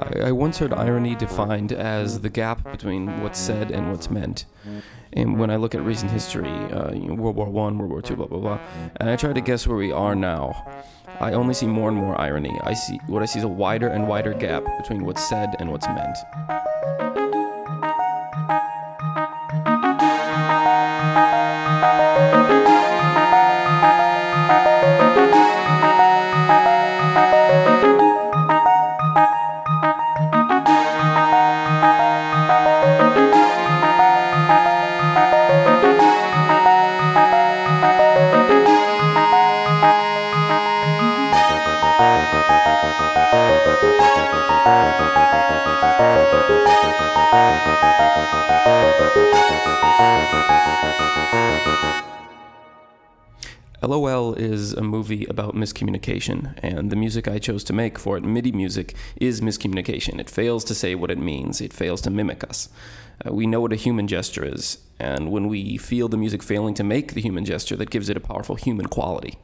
I, once heard irony defined as the gap between what's said and what's meant. And when I look at recent history, uh, you know, World War One, World War Two, blah blah blah, and I try to guess where we are now, I only see more and more irony. I see what I see is a wider and wider gap between what's said and what's meant. Thank you. LOL is a movie about miscommunication, and the music I chose to make for it, MIDI music, is miscommunication. It fails to say what it means, it fails to mimic us. Uh, we know what a human gesture is, and when we feel the music failing to make the human gesture, that gives it a powerful human quality.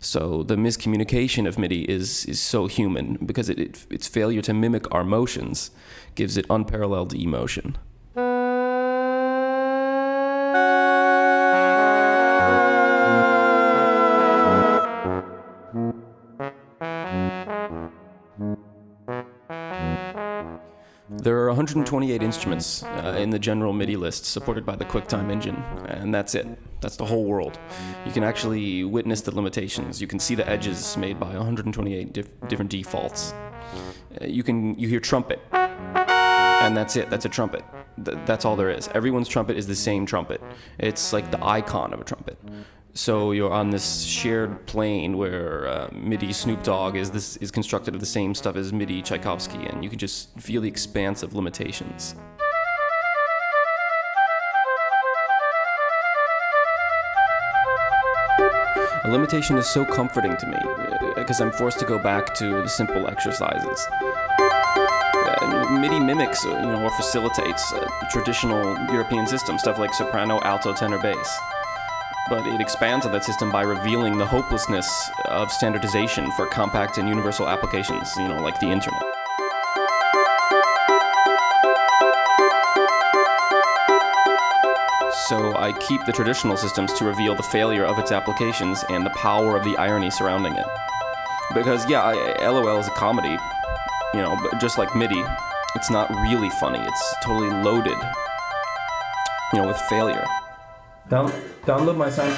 So the miscommunication of MIDI is, is so human because it, it, its failure to mimic our motions gives it unparalleled emotion. There are 128 instruments uh, in the general MIDI list supported by the QuickTime engine, and that's it. That's the whole world. You can actually witness the limitations. You can see the edges made by 128 dif- different defaults. Uh, you can you hear trumpet, and that's it. That's a trumpet. Th- that's all there is. Everyone's trumpet is the same trumpet. It's like the icon of a trumpet. So you're on this shared plane where uh, MIDI Snoop Dogg is this is constructed of the same stuff as MIDI Tchaikovsky, and you can just feel the expanse of limitations. A limitation is so comforting to me because I'm forced to go back to the simple exercises. Uh, MIDI mimics, uh, you know, or facilitates uh, traditional European system stuff like soprano, alto, tenor, bass but it expands on that system by revealing the hopelessness of standardization for compact and universal applications, you know, like the internet. So I keep the traditional systems to reveal the failure of its applications and the power of the irony surrounding it. Because yeah, I, LOL is a comedy, you know, but just like MIDI, it's not really funny. It's totally loaded, you know, with failure. Down, download my sound.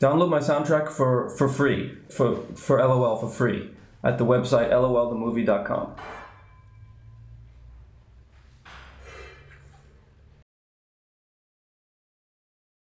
Download my soundtrack for, for free for for LOL for free at the website lolthemovie.com.